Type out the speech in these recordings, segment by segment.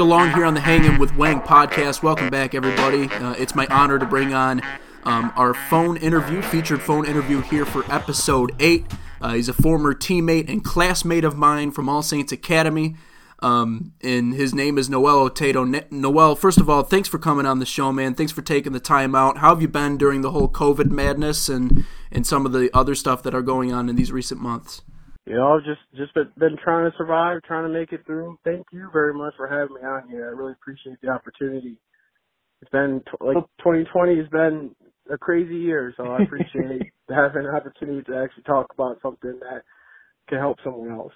right along here on the Hanging with Wang podcast. Welcome back, everybody. Uh, it's my honor to bring on um, our phone interview, featured phone interview here for episode 8. Uh, he's a former teammate and classmate of mine from All Saints Academy. Um, and his name is Noel Otato. Noel, first of all, thanks for coming on the show, man. Thanks for taking the time out. How have you been during the whole COVID madness and, and some of the other stuff that are going on in these recent months? You know, just just been, been trying to survive, trying to make it through. Thank you very much for having me on here. I really appreciate the opportunity. It's been like 2020 has been a crazy year, so I appreciate having an opportunity to actually talk about something that can help someone else.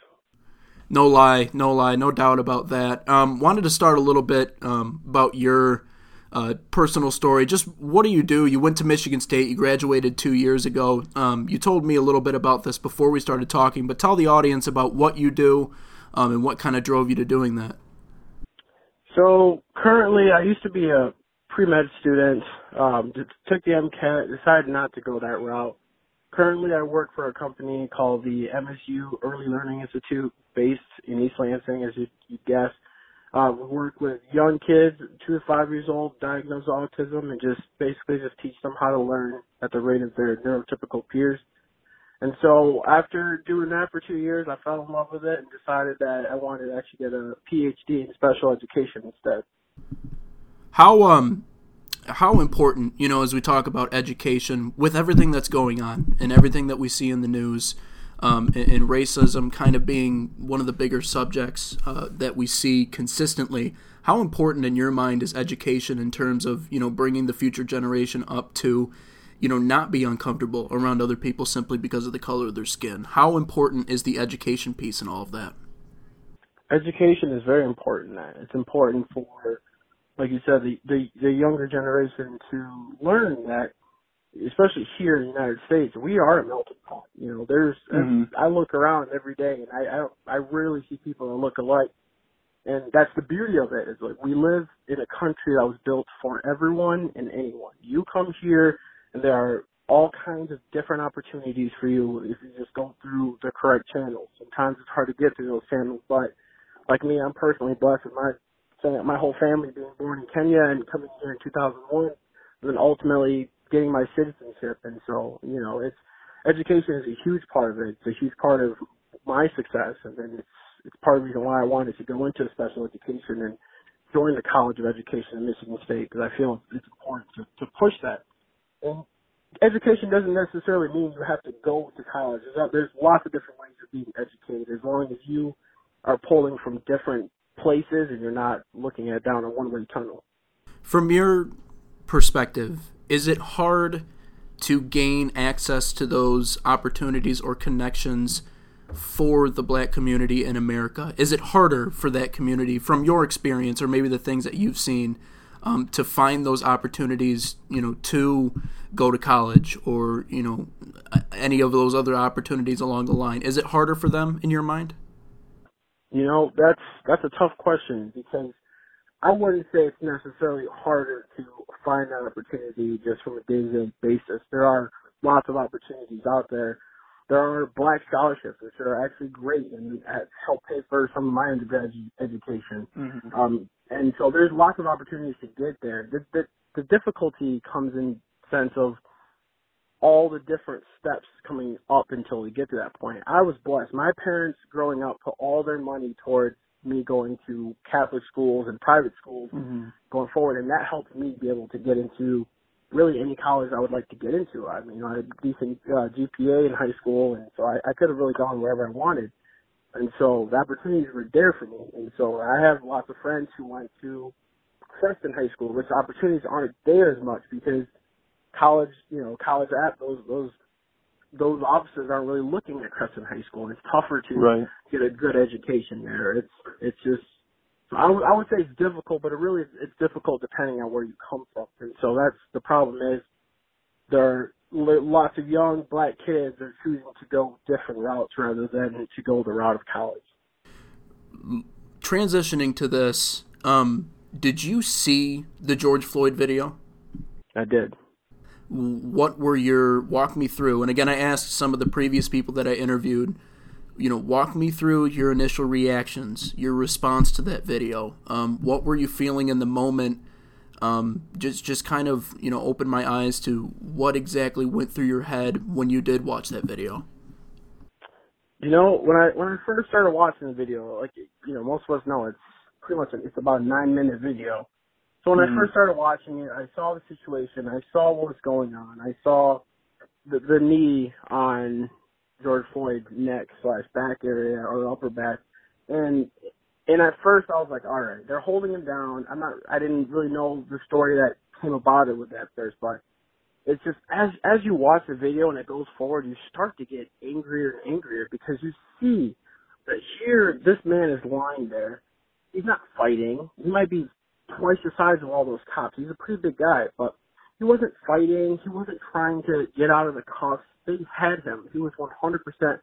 No lie, no lie, no doubt about that. Um, wanted to start a little bit um, about your uh, personal story. Just what do you do? You went to Michigan State. You graduated two years ago. Um, you told me a little bit about this before we started talking, but tell the audience about what you do um, and what kind of drove you to doing that. So currently, I used to be a pre med student. Um, took the MCAT. Decided not to go that route. Currently, I work for a company called the MSU Early Learning Institute, based in East Lansing, as you, you guessed. Uh, we work with young kids, two to five years old, diagnosed autism, and just basically just teach them how to learn at the rate of their neurotypical peers. And so after doing that for two years, I fell in love with it and decided that I wanted to actually get a PhD in special education instead. How um how important, you know, as we talk about education with everything that's going on and everything that we see in the news, um, and, and, racism kind of being one of the bigger subjects uh, that we see consistently. How important in your mind is education in terms of you know bringing the future generation up to you know not be uncomfortable around other people simply because of the color of their skin? How important is the education piece in all of that? Education is very important. It's important for, like you said, the the, the younger generation to learn that especially here in the United States, we are a melting pot. You know, there's mm-hmm. I look around every day and I, I I rarely see people that look alike. And that's the beauty of it is like we live in a country that was built for everyone and anyone. You come here and there are all kinds of different opportunities for you if you just go through the correct channels. Sometimes it's hard to get through those channels, but like me, I'm personally blessed with my my whole family being born in Kenya and coming here in 2001, and then ultimately getting my citizenship. And so, you know, it's education is a huge part of it. It's a huge part of my success, and then it's it's part of the reason why I wanted to go into special education and join the College of Education in Michigan State because I feel it's important to, to push that. And education doesn't necessarily mean you have to go to college. There's, there's lots of different ways of being educated as long as you are pulling from different places and you're not looking at down a one-way tunnel. From your perspective, is it hard to gain access to those opportunities or connections for the black community in America? Is it harder for that community, from your experience or maybe the things that you've seen, um, to find those opportunities, you know, to go to college or you know any of those other opportunities along the line? Is it harder for them in your mind? You know, that's that's a tough question because I wouldn't say it's necessarily harder to find that opportunity just from a day-to-day basis. There are lots of opportunities out there. There are black scholarships, which are actually great and help pay for some of my undergraduate education. Mm-hmm. Um, and so there's lots of opportunities to get there. The, the, the difficulty comes in sense of all the different steps coming up until we get to that point. I was blessed. My parents growing up put all their money towards me going to Catholic schools and private schools mm-hmm. going forward, and that helped me be able to get into really any college I would like to get into. I mean, you know, I had a decent uh, GPA in high school, and so I, I could have really gone wherever I wanted. And so the opportunities were there for me. And so I have lots of friends who went to Creston High School, which opportunities aren't there as much because college, you know, college at those those those officers aren't really looking at Creston High School, and it's tougher to right. get a good education there. It's it's just I, w- I would say it's difficult, but it really it's difficult depending on where you come from, and so that's the problem is there are lots of young black kids that are choosing to go different routes rather than to go the route of college. Transitioning to this, um, did you see the George Floyd video? I did what were your walk me through and again i asked some of the previous people that i interviewed you know, walk me through your initial reactions, your response to that video. Um, what were you feeling in the moment? Um, just just kind of you know open my eyes to what exactly went through your head when you did watch that video. You know, when I when I first started watching the video, like you know, most of us know it's pretty much it's about a nine minute video. So when mm-hmm. I first started watching it, I saw the situation, I saw what was going on, I saw the the knee on George Floyd's neck slash back area or upper back, and and at first I was like, all right, they're holding him down. I'm not, I didn't really know the story that came about it with that first, but it's just as as you watch the video and it goes forward, you start to get angrier and angrier because you see that here this man is lying there. He's not fighting. He might be twice the size of all those cops. He's a pretty big guy, but he wasn't fighting. He wasn't trying to get out of the cuffs. They had him. He was 100%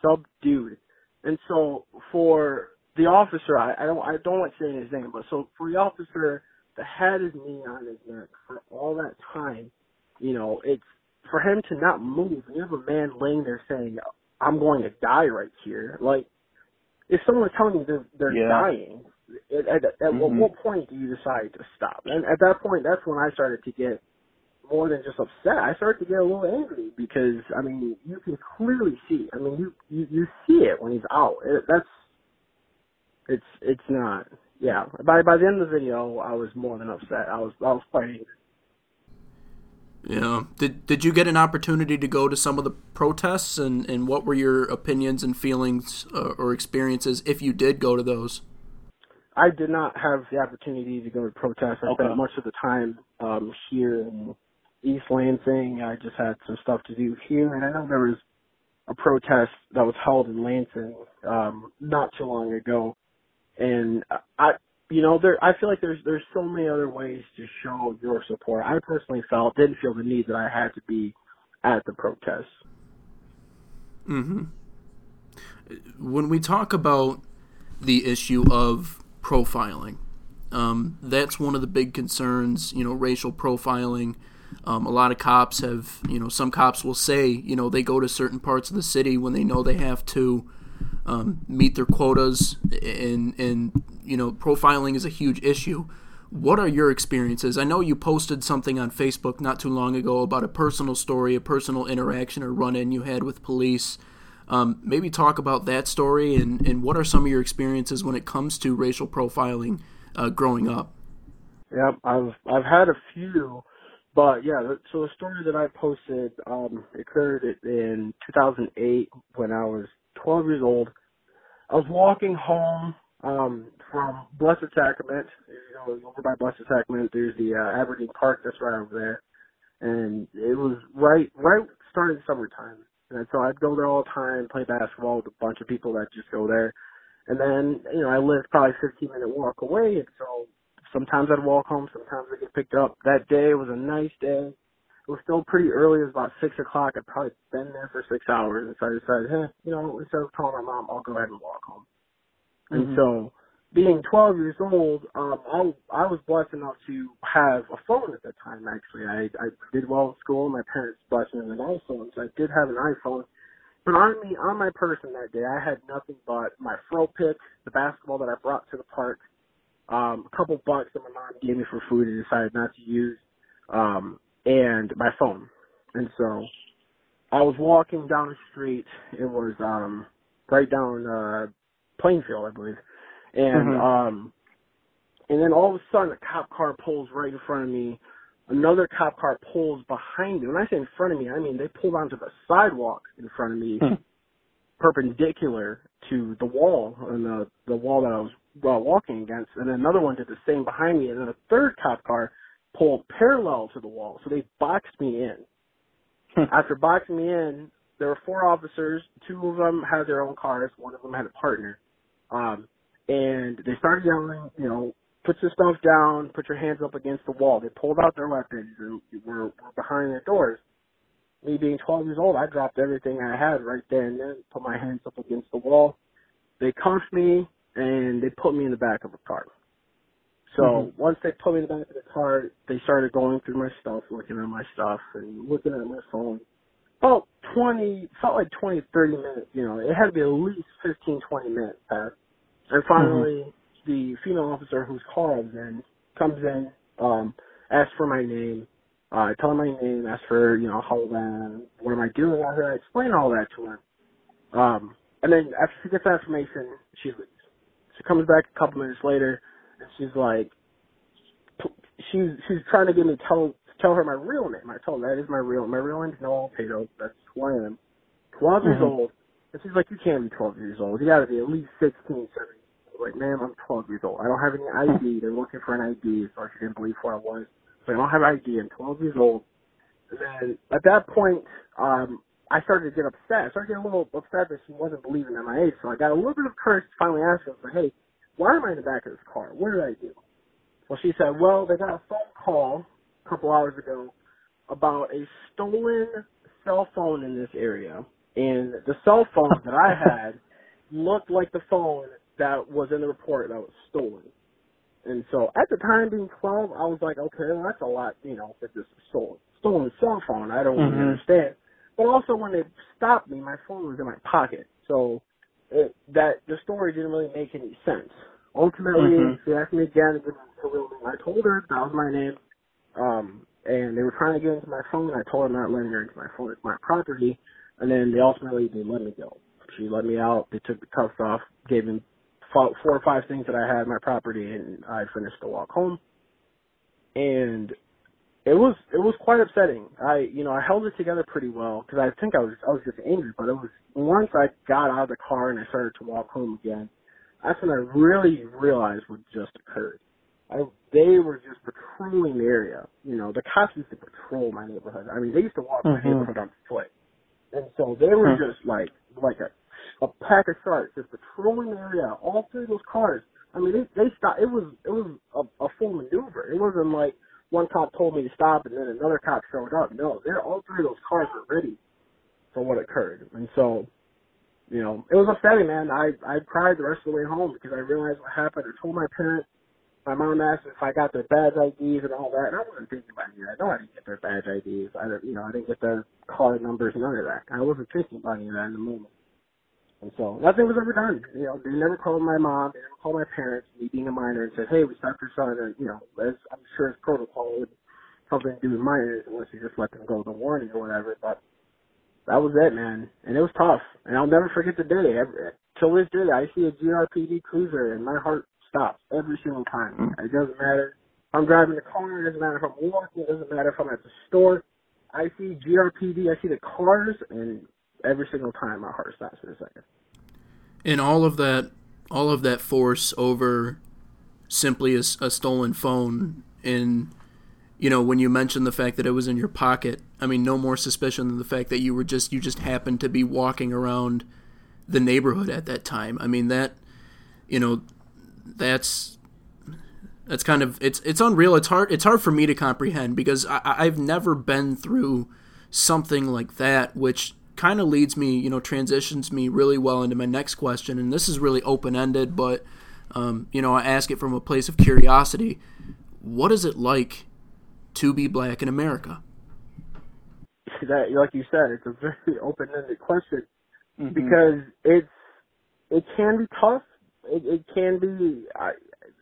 subdued. And so for the officer, I, I don't, I don't like saying his name, but so for the officer to had his knee on his neck for all that time, you know, it's for him to not move. You have a man laying there saying, "I'm going to die right here." Like, if someone was telling you they're, they're yeah. dying, at, at, at mm-hmm. what point do you decide to stop? And at that point, that's when I started to get more than just upset. I started to get a little angry because I mean, you can clearly see. I mean, you you, you see it when he's out. It, that's it's it's not. Yeah. By by the end of the video, I was more than upset. I was I was fighting. Yeah. Did Did you get an opportunity to go to some of the protests, and and what were your opinions and feelings uh, or experiences if you did go to those? I did not have the opportunity to go to protests. I okay. spent much of the time um, here in East Lansing. I just had some stuff to do here, and I know there was a protest that was held in Lansing um, not too long ago and I, you know, there I feel like there's there's so many other ways to show your support. I personally felt didn't feel the need that I had to be at the protest. Mhm. When we talk about the issue of profiling, um, that's one of the big concerns. You know, racial profiling. Um, a lot of cops have, you know, some cops will say, you know, they go to certain parts of the city when they know they have to um, meet their quotas, and and you know profiling is a huge issue. What are your experiences? I know you posted something on Facebook not too long ago about a personal story, a personal interaction or run in you had with police. Um, maybe talk about that story and, and what are some of your experiences when it comes to racial profiling uh, growing up? Yep, I've I've had a few, but yeah. So the story that I posted um, occurred in 2008 when I was 12 years old. I was walking home um, from Blessed Sacrament. You know, over by Blessed Sacrament, there's the uh, Aberdeen Park that's right over there, and it was right right starting summertime. And so I'd go there all the time, play basketball with a bunch of people that just go there. And then, you know, I lived probably 15 minute walk away, and so sometimes I'd walk home, sometimes I'd get picked up. That day was a nice day it was still pretty early. It was about six o'clock. I'd probably been there for six hours, and so I decided, hey, you know, instead of calling my mom, I'll go ahead and walk home. Mm-hmm. And so, being 12 years old, um, I I was blessed enough to have a phone at that time. Actually, I I did well in school. My parents blessed me with an iPhone, so I did have an iPhone. But on me, on my person that day, I had nothing but my throw pick, the basketball that I brought to the park, um, a couple bucks that my mom gave me for food and decided not to use, um, and my phone. And so I was walking down the street. It was um right down uh Plainfield, I believe. And mm-hmm. um and then all of a sudden a cop car pulls right in front of me. Another cop car pulls behind me. When I say in front of me, I mean they pulled onto the sidewalk in front of me, hmm. perpendicular to the wall and the the wall that I was uh, walking against. And then another one did the same behind me. And then a third cop car pulled parallel to the wall. So they boxed me in. Hmm. After boxing me in, there were four officers. Two of them had their own cars. One of them had a partner. Um, and they started yelling, you know, put your stuff down, put your hands up against the wall. They pulled out their weapons and were, were behind their doors. Me being 12 years old, I dropped everything I had right there and then, put my hands up against the wall. They cuffed me and they put me in the back of a car. So mm-hmm. once they put me in the back of the car, they started going through my stuff, looking at my stuff, and looking at my phone. About 20, felt like 20, 30 minutes, you know, it had to be at least 15, 20 minutes past. And finally, mm-hmm. the female officer whose car I was in comes in, um, asks for my name, uh, I tell her my name, ask for, you know, how old I am, what am I doing out here, I explain all that to her. Um, and then after she gets that information, she leaves. She comes back a couple minutes later, and she's like, she's she's trying to get me to tell tell her my real name. I told her that is my real my real name is Noel Tato. That's who I am. 12 mm-hmm. years old. And she's like, you can't be 12 years old. You got to be at least 16, 17. Like, ma'am, I'm 12 years old. I don't have any ID. They're looking for an ID, so she didn't believe who I was. So I don't have ID. I'm 12 years old. And then at that point, um, I started to get upset. I started to get a little upset that she wasn't believing at my age. So I got a little bit of courage to finally ask her, like, hey, why am I in the back of this car? What did I do? Well, she said, well, they got a phone call a couple hours ago about a stolen cell phone in this area. And the cell phone that I had looked like the phone that was in the report that was stolen. And so at the time being 12, I was like, okay, well, that's a lot, you know, if this is stolen. Stolen cell phone, I don't mm-hmm. really understand. But also when they stopped me, my phone was in my pocket. So it, that, the story didn't really make any sense. Ultimately, mm-hmm. she asked me again, I told her that was my name. Um, and they were trying to get into my phone. I told them not letting her into my phone, my property. And then they ultimately, they let me go. She let me out. They took the cuffs off, gave me four or five things that I had in my property, and I finished the walk home. And it was it was quite upsetting. I you know I held it together pretty well because I think I was I was just angry, but it was once I got out of the car and I started to walk home again, that's when I really realized what just occurred. I they were just patrolling the area. You know, the cops used to patrol my neighborhood. I mean, they used to walk mm-hmm. my neighborhood on foot, and so they were mm-hmm. just like like a a pack of sharks just patrolling the area. All three of those cars. I mean, they they stopped. It was it was a, a full maneuver. It wasn't like one cop told me to stop and then another cop showed up. No, they're all three of those cars were ready for what occurred. And so, you know, it was upsetting, man. I I cried the rest of the way home because I realized what happened. I told my parents. My mom asked if I got their badge IDs and all that, and I wasn't thinking about any of that. No, I didn't get their badge IDs. I you know, I didn't get their car numbers, and none of that. I wasn't thinking about any of that in the moment. And so nothing was ever done. You know, they never called my mom, they never called my parents, me being a minor, and said, "Hey, we stopped your son." Or you know, as I'm sure it's protocol with something to do with minors, unless you just let them go the warning or whatever. But that was it, man, and it was tough. And I'll never forget the day. Every, till this day, I see a GRPD cruiser, and my heart stops every single time. Mm. It doesn't matter. If I'm driving the car. It doesn't matter if I'm walking. It doesn't matter if I'm at the store. I see GRPD. I see the cars, and every single time my heart stops for a second. And all of that, all of that force over simply a, a stolen phone, and you know when you mentioned the fact that it was in your pocket, I mean, no more suspicion than the fact that you were just you just happened to be walking around the neighborhood at that time. I mean that, you know, that's that's kind of it's it's unreal. It's hard it's hard for me to comprehend because I, I've never been through something like that, which kind of leads me, you know, transitions me really well into my next question. And this is really open ended, but, um, you know, I ask it from a place of curiosity. What is it like to be black in America? That, like you said, it's a very open ended question mm-hmm. because it's, it can be tough. It, it can be, I,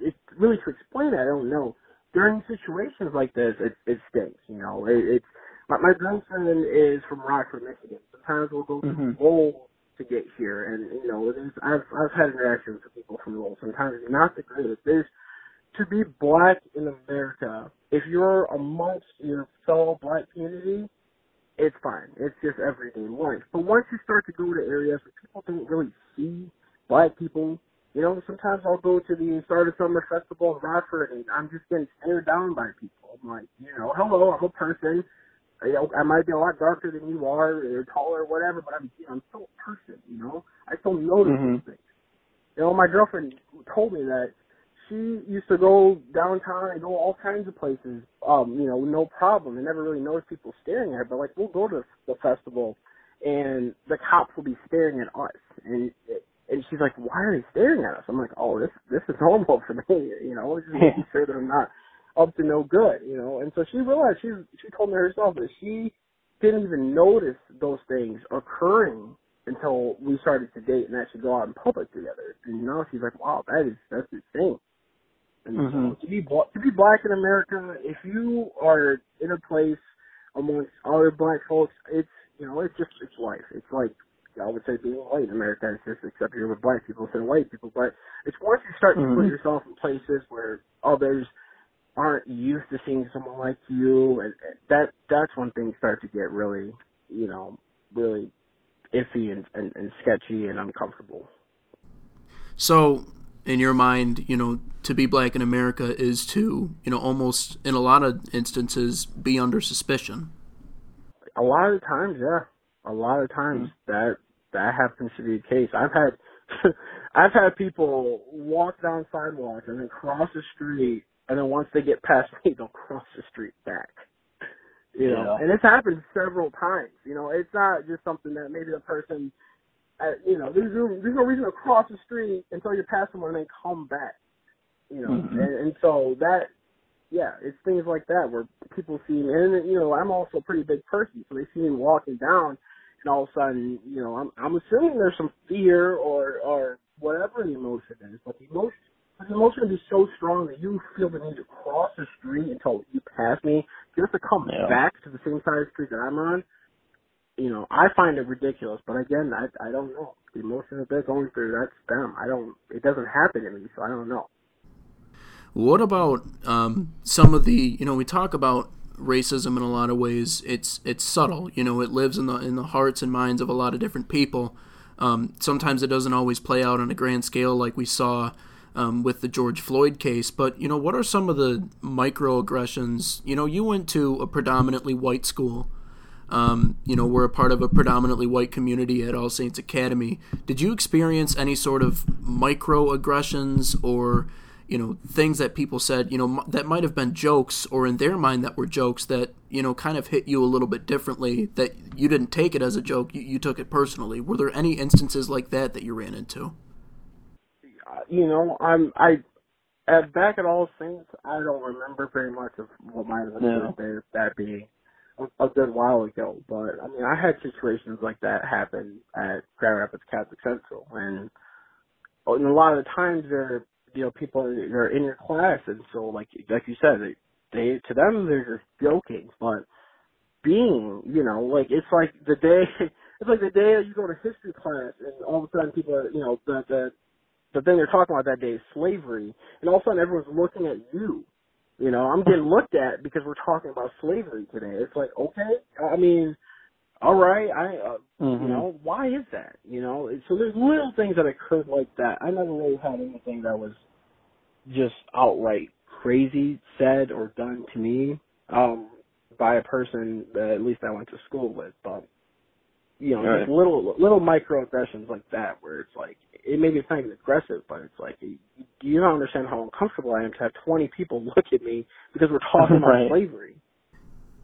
it's really to explain I don't know. During situations like this, it, it stinks, you know, it, it's, my, my girlfriend is from Rockford, Michigan. Sometimes we'll go mm-hmm. to Lowell to get here, and you know, it is, I've I've had interactions with people from Lowell. Sometimes it's not the greatest. There's to be black in America. If you're amongst your fellow black community, it's fine. It's just everyday life. But once you start to go to areas where people don't really see black people, you know, sometimes I'll go to the start of summer festival in Rockford and I'm just getting stared down by people. I'm like, you know, hello, I'm a person you know, I might be a lot darker than you are, or taller, or whatever, but I'm, I'm still a person, you know? I still notice mm-hmm. things. You know, my girlfriend told me that she used to go downtown and go all kinds of places, um, you know, no problem, and never really noticed people staring at her, but like, we'll go to the festival, and the cops will be staring at us, and and she's like, "Why are they staring at us?" I'm like, "Oh, this this is normal for me, you know, just making sure that I'm not up to no good, you know. And so she realized she she told me herself that she didn't even notice those things occurring until we started to date and actually go out in public together. And you know, she's like, "Wow, that is that's insane." And mm-hmm. so to be to be black in America, if you are in a place amongst other black folks, it's you know, it's just it's life. It's like I would say being white in America. is just except you're with black people instead of white people. But it's once you start mm-hmm. to put mm-hmm. yourself in places where others aren't used to seeing someone like you, and that that's when things start to get really, you know, really iffy and, and, and sketchy and uncomfortable. So, in your mind, you know, to be black in America is to, you know, almost in a lot of instances be under suspicion. A lot of times, yeah. A lot of times mm-hmm. that that happens to be the case. I've had I've had people walk down sidewalks and then cross the street and then once they get past me they'll cross the street back. You know, yeah. and it's happened several times. You know, it's not just something that maybe the person, uh, you know, there's no, there's no reason to cross the street until you pass someone and then come back. You know, mm-hmm. and, and so that, yeah, it's things like that where people see me, and you know, I'm also a pretty big person, so they see me walking down, and all of a sudden, you know, I'm I'm assuming there's some fear or or whatever the emotion is, but the emotion the emotion can be so strong that you feel the need to cross the street until you pass me, just to come yeah. back to the same side of the street that I'm on. You know, I find it ridiculous, but again, I I don't know. The emotion that they're going through, that's them. I don't. It doesn't happen to me, so I don't know. What about um, some of the? You know, we talk about racism in a lot of ways. It's it's subtle. You know, it lives in the in the hearts and minds of a lot of different people. Um, sometimes it doesn't always play out on a grand scale like we saw um, with the George Floyd case. But you know, what are some of the microaggressions? You know, you went to a predominantly white school. Um, you know, we're a part of a predominantly white community at All Saints Academy. Did you experience any sort of microaggressions or you know things that people said you know that might have been jokes or in their mind that were jokes that you know kind of hit you a little bit differently that you didn't take it as a joke you, you took it personally were there any instances like that that you ran into you know, I'm I at back at All Saints. I don't remember very much of what might have been there. That being a, good while ago, but I mean, I had situations like that happen at Grand Rapids Catholic Central, and, oh, and a lot of the times they're you know people are in your class, and so like like you said, they, they to them they're just joking, but being you know like it's like the day it's like the day you go to history class and all of a sudden people are you know the the the thing they're talking about that day is slavery, and all of a sudden everyone's looking at you. You know, I'm getting looked at because we're talking about slavery today. It's like, okay, I mean, all right, I, uh, mm-hmm. you know, why is that? You know, so there's little things that occurred like that. I never really had anything that was just outright crazy said or done to me um by a person that at least I went to school with, but you know, right. just little little microaggressions like that where it's like it maybe it's not even aggressive, but it's like you, you don't understand how uncomfortable I am to have 20 people look at me because we're talking about slavery.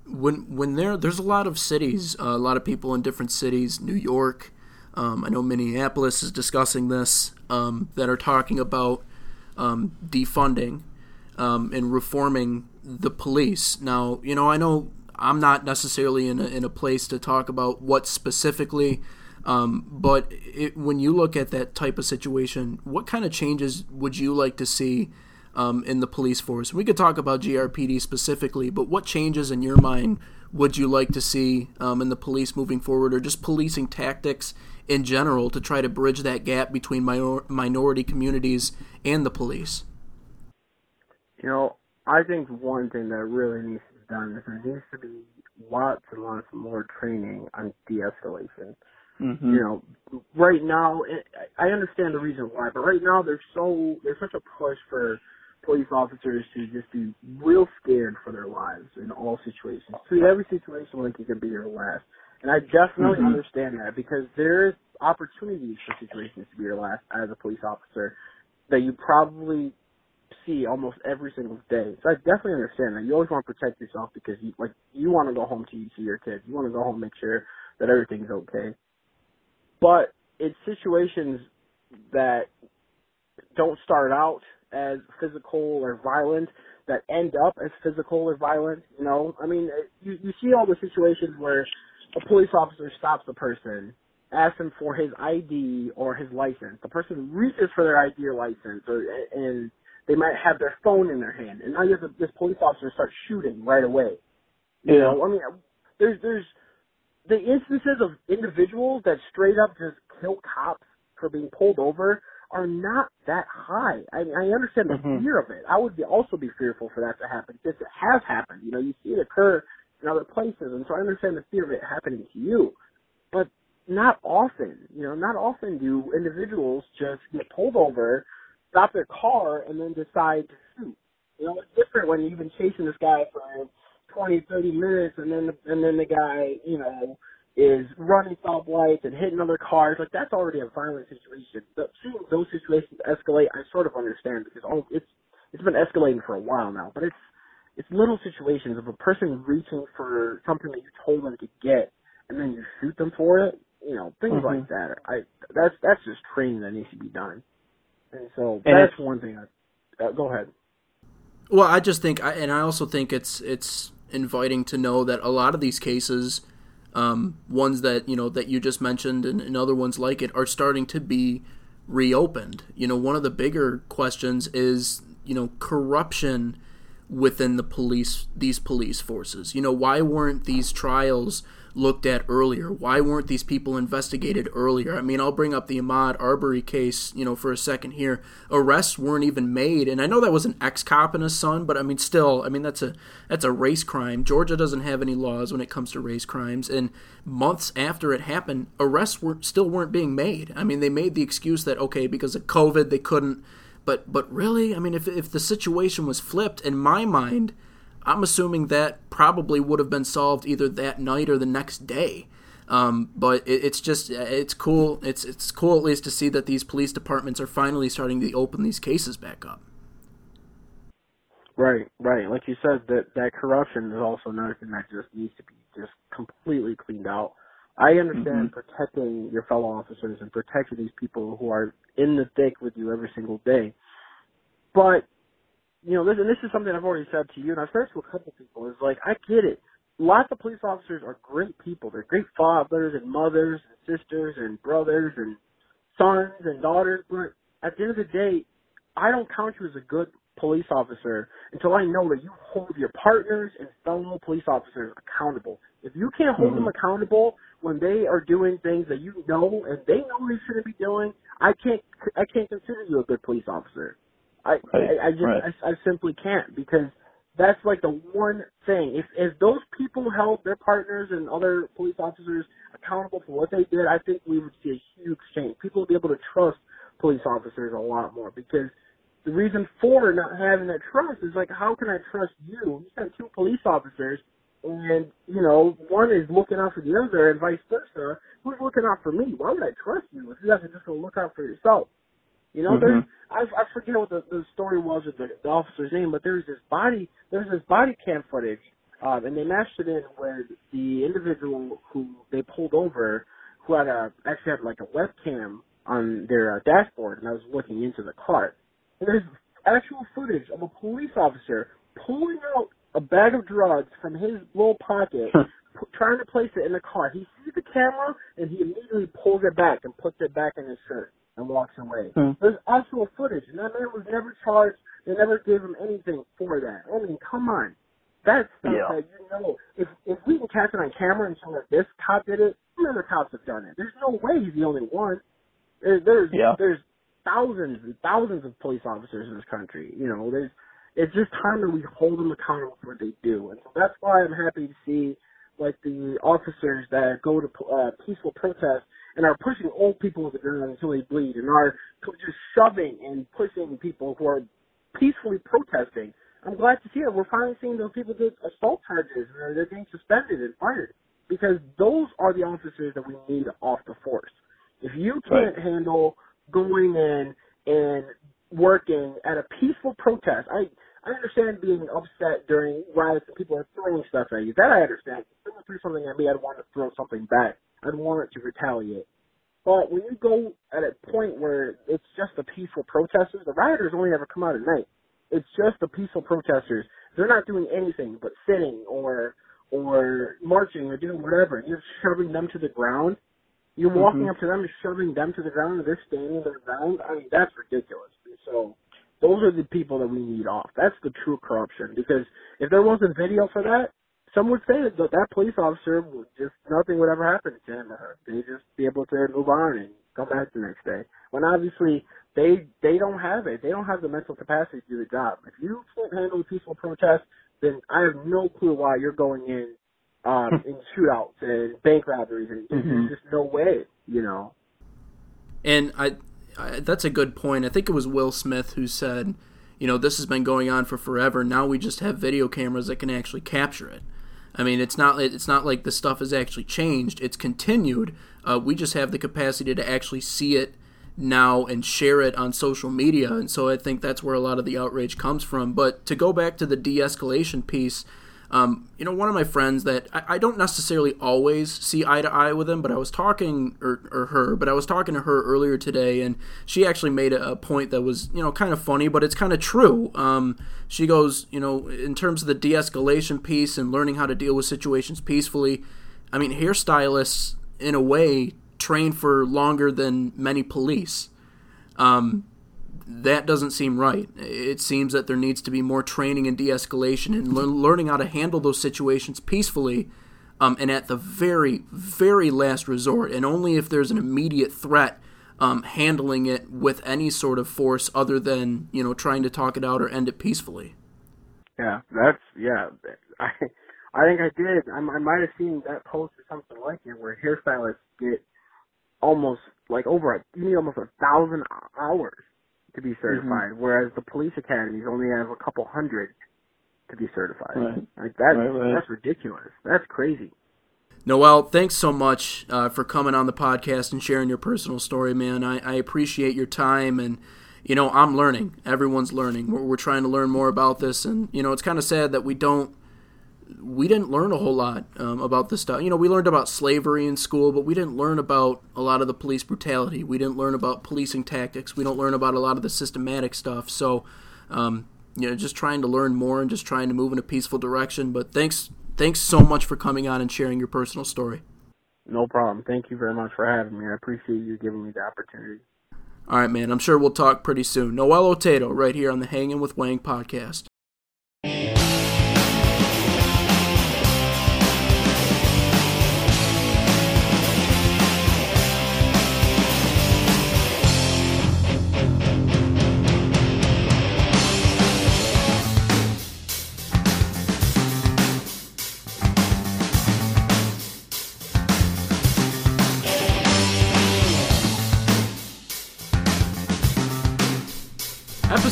When when there there's a lot of cities, uh, a lot of people in different cities, New York. Um, I know Minneapolis is discussing this um, that are talking about um, defunding um, and reforming the police. Now, you know, I know I'm not necessarily in a, in a place to talk about what specifically um, but it, when you look at that type of situation, what kind of changes would you like to see um, in the police force? We could talk about GRPD specifically, but what changes in your mind would you like to see um, in the police moving forward, or just policing tactics in general to try to bridge that gap between minor- minority communities and the police? You know, I think one thing that really needs to be done is there needs to be lots and lots more training on de-escalation. Mm-hmm. You know, right now, I understand the reason why, but right now there's so there's such a push for police officers to just be real scared for their lives in all situations. Treat every situation like it could be your last. And I definitely mm-hmm. understand that because there's opportunities for situations to be your last as a police officer that you probably see almost every single day. So I definitely understand that. You always want to protect yourself because you like you want to go home to see your kids. You want to go home and make sure that everything's okay. But it's situations that don't start out as physical or violent that end up as physical or violent. You know, I mean, you you see all the situations where a police officer stops the person, asks him for his ID or his license. The person reaches for their ID or license, or and they might have their phone in their hand, and now you have this police officer start shooting right away. You yeah. know, I mean, there's there's the instances of individuals that straight up just kill cops for being pulled over are not that high. I, I understand the mm-hmm. fear of it. I would be, also be fearful for that to happen because it has happened. You know, you see it occur in other places, and so I understand the fear of it happening to you. But not often, you know, not often do individuals just get pulled over, stop their car, and then decide to shoot. You know, it's different when you've been chasing this guy for 20, 30 minutes, and then and then the guy, you know, is running stop lights and hitting other cars. Like that's already a violent situation. But seeing those situations escalate, I sort of understand because oh, it's it's been escalating for a while now. But it's it's little situations of a person reaching for something that you told them to get, and then you shoot them for it. You know, things mm-hmm. like that. I that's that's just training that needs to be done. And so and that's one thing. I, uh, go ahead. Well, I just think, and I also think it's it's inviting to know that a lot of these cases, um, ones that you know that you just mentioned and, and other ones like it, are starting to be reopened. You know, one of the bigger questions is you know corruption within the police these police forces. You know, why weren't these trials looked at earlier? Why weren't these people investigated earlier? I mean, I'll bring up the Ahmaud Arbery case, you know, for a second here. Arrests weren't even made, and I know that was an ex-cop and a son, but I mean, still, I mean, that's a that's a race crime. Georgia doesn't have any laws when it comes to race crimes, and months after it happened, arrests were still weren't being made. I mean, they made the excuse that okay, because of COVID, they couldn't. But but really, I mean, if if the situation was flipped, in my mind I'm assuming that probably would have been solved either that night or the next day. Um, but it, it's just it's cool. It's it's cool at least to see that these police departments are finally starting to open these cases back up. Right, right. Like you said, that that corruption is also another thing that just needs to be just completely cleaned out. I understand mm-hmm. protecting your fellow officers and protecting these people who are in the thick with you every single day, but you know, this, and this is something I've already said to you, and I've said to a couple people, is like, I get it. Lots of police officers are great people. They're great fathers and mothers and sisters and brothers and sons and daughters, but at the end of the day, I don't count you as a good police officer until I know that you hold your partners and fellow police officers accountable. If you can't hold mm-hmm. them accountable when they are doing things that you know and they know they shouldn't be doing, I can't I can't consider you a good police officer. I right. I, I just right. I, I simply can't because that's like the one thing. If if those people held their partners and other police officers accountable for what they did, I think we would see a huge change. People would be able to trust police officers a lot more because the reason for not having that trust is like how can I trust you? You sent two police officers and, you know, one is looking out for the other and vice versa. Who's looking out for me? Why would I trust you if you have to just go look out for yourself? You know, mm-hmm. there's I I forget what the, the story was with the, the officer's name, but there's this body there's this body cam footage, um, and they matched it in with the individual who they pulled over, who had a actually had like a webcam on their uh, dashboard, and I was looking into the car. And there's actual footage of a police officer pulling out a bag of drugs from his little pocket, p- trying to place it in the car. He sees the camera and he immediately pulls it back and puts it back in his shirt and walks away. Hmm. There's actual footage, and that man was never charged. They never gave him anything for that. I mean, come on. That's stuff yeah. that you know. If if we can catch it on camera and show that this cop did it, how many other cops have done it? There's no way he's the only one. There, there's yeah. there's thousands and thousands of police officers in this country. You know, there's it's just time that we hold them accountable for what they do, and so that's why I'm happy to see like the officers that go to uh, peaceful protests and are pushing old people to the ground until they bleed and are just shoving and pushing people who are peacefully protesting. I'm glad to see that we're finally seeing those people get assault charges and they're being suspended and fired because those are the officers that we need off the force. If you can't right. handle going in and working at a peaceful protest, I I understand being upset during riots and people are throwing stuff at you. That I understand. If someone threw something at me, I'd want to throw something back. I'd want it to retaliate. But when you go at a point where it's just the peaceful protesters, the rioters only ever come out at night. It's just the peaceful protesters. They're not doing anything but sitting or or marching or doing whatever. You're shoving them to the ground. You're walking mm-hmm. up to them and shoving them to the ground, and they're standing on the ground. I mean, that's ridiculous. So those are the people that we need off. That's the true corruption. Because if there wasn't video for that, some would say that that police officer would just nothing would ever happen to him or her. They'd just be able to move on and come back the next day. When obviously they they don't have it. They don't have the mental capacity to do the job. If you can't handle a peaceful protest, then I have no clue why you're going in um in shootouts and bank robberies and mm-hmm. there's just no way, you know. And I, I that's a good point. I think it was Will Smith who said, you know, this has been going on for forever. Now we just have video cameras that can actually capture it. I mean, it's not it's not like the stuff has actually changed. It's continued. Uh, we just have the capacity to actually see it now and share it on social media, and so I think that's where a lot of the outrage comes from. But to go back to the de-escalation piece, um, you know, one of my friends that I, I, don't necessarily always see eye to eye with him, but I was talking or, or her, but I was talking to her earlier today, and she actually made a, a point that was you know kind of funny, but it's kind of true. Um, she goes, you know, in terms of the de-escalation piece and learning how to deal with situations peacefully. I mean, hairstylists, in a way, train for longer than many police. Um, that doesn't seem right. It seems that there needs to be more training and de escalation and le- learning how to handle those situations peacefully um, and at the very, very last resort, and only if there's an immediate threat. Um, handling it with any sort of force other than you know trying to talk it out or end it peacefully. Yeah, that's yeah. I I think I did. I, I might have seen that post or something like it where hairstylists get almost like over a you need almost a thousand hours to be certified, mm-hmm. whereas the police academies only have a couple hundred to be certified. Right. Like that's right, right. that's ridiculous. That's crazy. Noel, thanks so much uh, for coming on the podcast and sharing your personal story, man. I, I appreciate your time and you know I'm learning. Everyone's learning. We're, we're trying to learn more about this, and you know it's kind of sad that we don't we didn't learn a whole lot um, about this stuff. You know, we learned about slavery in school, but we didn't learn about a lot of the police brutality. We didn't learn about policing tactics. We don't learn about a lot of the systematic stuff. So, um, you know, just trying to learn more and just trying to move in a peaceful direction. But thanks, thanks so much for coming on and sharing your personal story. No problem. Thank you very much for having me. I appreciate you giving me the opportunity. All right, man. I'm sure we'll talk pretty soon. Noel Otato, right here on the Hanging with Wang podcast.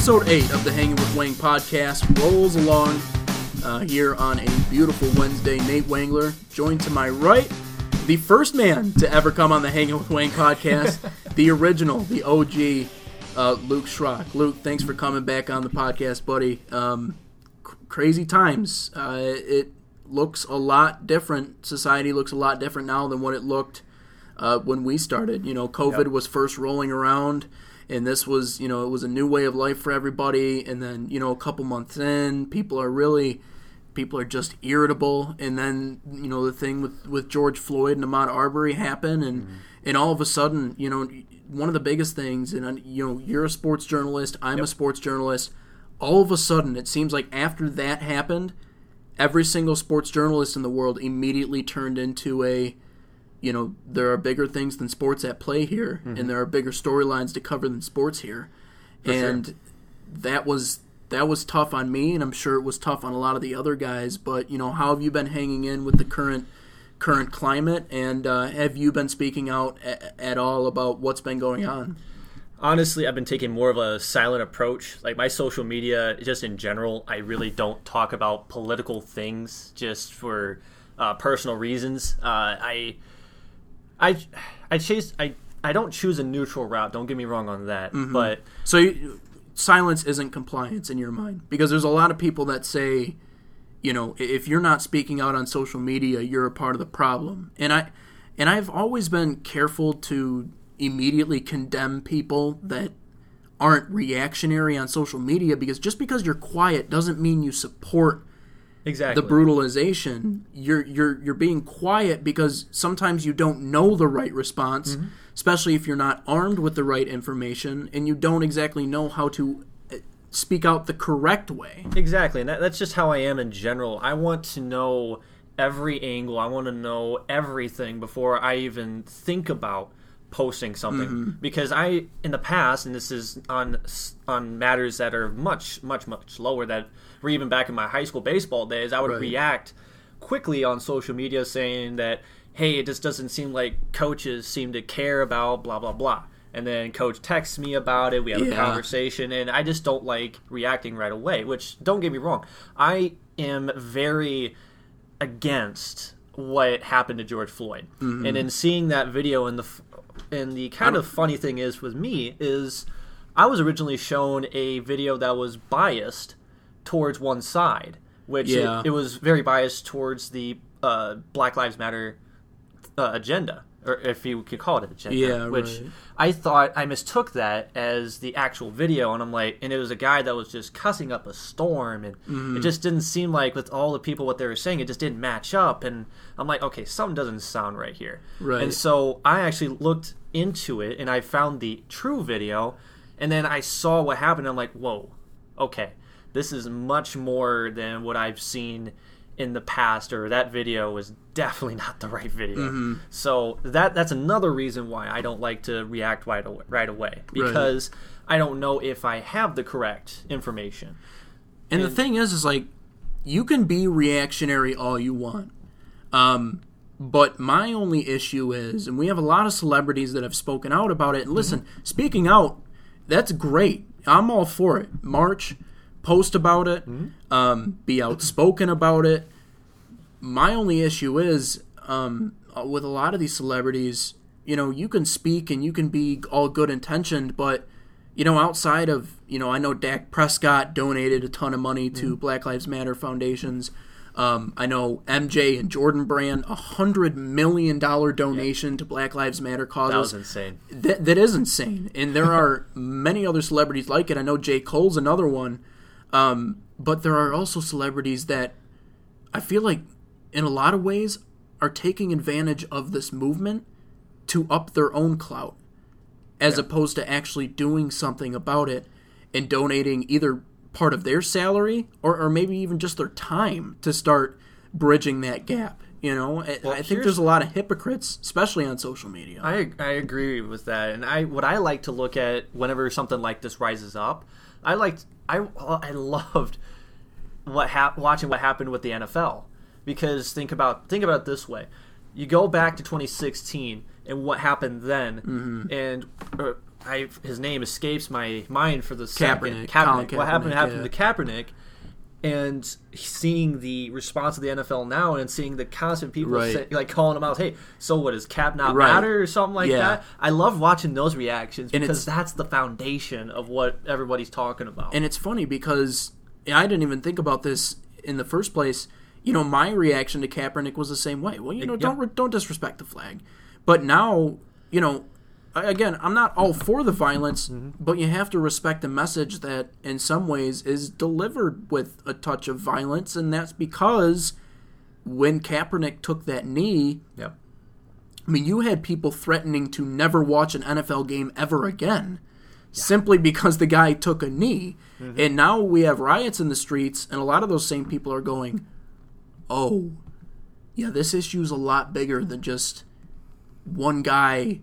Episode 8 of the Hanging with Wang podcast rolls along uh, here on a beautiful Wednesday. Nate Wangler, joined to my right, the first man to ever come on the Hanging with Wang podcast, the original, the OG, uh, Luke Schrock. Luke, thanks for coming back on the podcast, buddy. Um, c- crazy times. Uh, it looks a lot different. Society looks a lot different now than what it looked uh, when we started. You know, COVID yep. was first rolling around and this was you know it was a new way of life for everybody and then you know a couple months in people are really people are just irritable and then you know the thing with with George Floyd and Ahmaud Arbery happened and mm-hmm. and all of a sudden you know one of the biggest things and you know you're a sports journalist I'm yep. a sports journalist all of a sudden it seems like after that happened every single sports journalist in the world immediately turned into a you know there are bigger things than sports at play here, mm-hmm. and there are bigger storylines to cover than sports here, For and sure. that was that was tough on me, and I'm sure it was tough on a lot of the other guys. But you know, how have you been hanging in with the current current climate, and uh, have you been speaking out a- at all about what's been going on? honestly i've been taking more of a silent approach like my social media just in general i really don't talk about political things just for uh, personal reasons uh, i I I chase I I don't choose a neutral route. Don't get me wrong on that. Mm-hmm. But so you, silence isn't compliance in your mind because there's a lot of people that say, you know, if you're not speaking out on social media, you're a part of the problem. And I and I've always been careful to immediately condemn people that aren't reactionary on social media because just because you're quiet doesn't mean you support Exactly. the brutalization, you're you're you're being quiet because sometimes you don't know the right response, Mm-hmm. especially if you're not armed with the right information and you don't exactly know how to uh, speak out the correct way. Exactly, and that, that's just how I am in general. I want to know every angle. I want to know everything before I even think about posting something because I in the past and this is on on matters that are much much much lower that were even back in my high school baseball days I would Right. react quickly on social media saying that hey it just doesn't seem like coaches seem to care about blah blah blah and then coach texts me about it we have a conversation and I just don't like reacting right away which don't get me wrong I am very against what happened to George Floyd. Mm-hmm. And in seeing that video and the and the kind of funny thing is with me is I was originally shown a video that was biased towards one side, which it- Yeah. it, was very biased towards the uh, Black Lives Matter uh, agenda, or if you could call it an agenda. Yeah, which right. I thought I mistook that as the actual video, and I'm like, and it was a guy that was just cussing up a storm, and Mm-hmm. it just didn't seem like with all the people what they were saying, it just didn't match up, and I'm like, okay, something doesn't sound right here, Right. And so I actually looked into it, and I found the true video, and then I saw what happened. And I'm like, whoa, okay, this is much more than what I've seen in the past or that video was definitely not the right video. Mm-hmm. So that that's another reason why I don't like to react right away, right away because I don't know if I have the correct information. And the thing is, is like, you can be reactionary all you want. Um, but my only issue is, and we have a lot of celebrities that have spoken out about it. And listen, speaking out, that's great. I'm all for it. March, post about it, um, be outspoken about it. My only issue is, um, uh, with a lot of these celebrities, you know, you can speak and you can be all good intentioned, but you know, outside of you know, I know Dak Prescott donated a ton of money to Black Lives Matter foundations. Um, I know MJ and Jordan Brand a hundred million dollar donation to Black Lives Matter That was causes. insane. That, that is insane, and there are many other celebrities like it. I know J Cole's another one, um, but there are also celebrities that I feel like, in a lot of ways, are taking advantage of this movement to up their own clout, as opposed to actually doing something about it and donating either part of their salary or, or maybe even just their time to start bridging that gap. You know, I, I think there's a lot of hypocrites, especially on social media. I I agree with that, and I what I like to look at whenever something like this rises up, I liked I I loved what hap- watching what happened with the NFL because think about think about it this way, you go back to 2016 and what happened then, Mm-hmm. and uh, I his name escapes my mind for the second. Kaepernick. Colin What happened Kaepernick, happened yeah. to Kaepernick. And seeing the response of the NFL now, and seeing the constant people Right. say, like calling them out, "Hey, so what does Cap not Right. matter?" or something like Yeah. that. I love watching those reactions And because that's the foundation of what everybody's talking about. And it's funny because I didn't even think about this in the first place. You know, my reaction to Kaepernick was the same way. Well, you know, don't don't disrespect the flag. But now, you know, again, I'm not all for the violence, mm-hmm. but you have to respect the message that, in some ways, is delivered with a touch of violence, and that's because when Kaepernick took that knee, yep. I mean, you had people threatening to never watch an NFL game ever again simply because the guy took a knee. Mm-hmm. And now we have riots in the streets, and a lot of those same people are going, oh, yeah, this issue is a lot bigger than just one guy,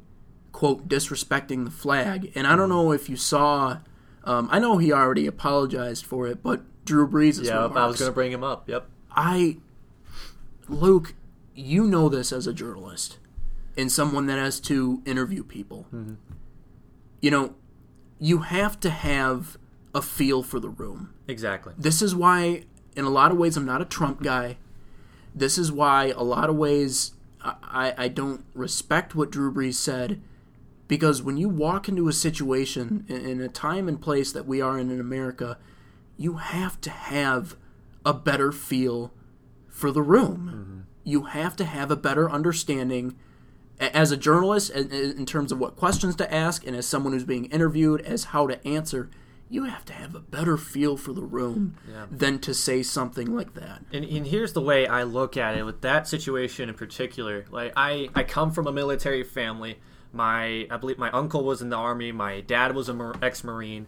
quote, disrespecting the flag. And I don't know if you saw, um, I know he already apologized for it, but Drew Brees' Yep. I was going to bring him up. Yep. I, Luke, you know this as a journalist and someone that has to interview people. You know, you have to have a feel for the room. Exactly. This is why, in a lot of ways, I'm not a Trump guy. This is why, a lot of ways, I, I, I don't respect what Drew Brees said. Because when you walk into a situation in, a time and place that we are in in America, you have to have a better feel for the room. Mm-hmm. You have to have a better understanding as a journalist in, in terms of what questions to ask and as someone who's being interviewed as how to answer you have to have a better feel for the room Yeah. than to say something like that. And, and here's the way I look at it with that situation in particular. Like I, I come from a military family. My I believe my uncle was in the army. My dad was a mar- ex-marine,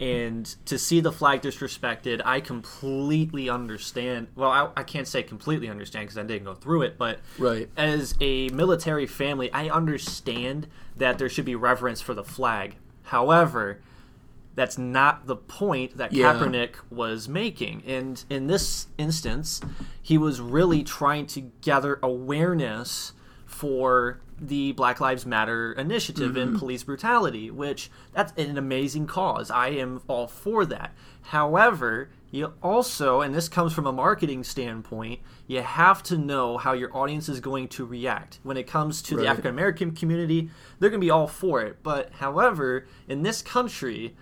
and to see the flag disrespected, I completely understand. Well, I, I can't say completely understand because I didn't go through it, but Right. as a military family, I understand that there should be reverence for the flag. However, that's not the point that Yeah. Kaepernick was making. And in this instance, he was really trying to gather awareness for the Black Lives Matter initiative and mm-hmm. police brutality, which that's an amazing cause. I am all for that. However, you also, and this comes from a marketing standpoint, you have to know how your audience is going to react. When it comes to the African American community, they're going to be all for it. But however, in this country,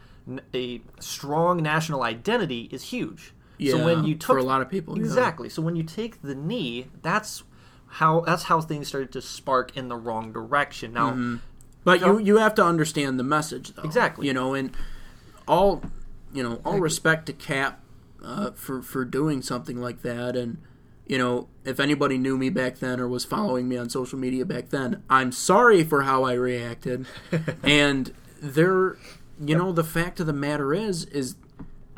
a strong national identity is huge. Yeah, so when you took for a lot of people, yeah. exactly. So when you take the knee, that's how that's how things started to spark in the wrong direction. Now, Mm-hmm. But you you have to understand the message though. Exactly. You know, and all you know, all respect to Cap uh, for for doing something like that and you know, if anybody knew me back then or was following me on social media back then, I'm sorry for how I reacted. and there you know, the fact of the matter is is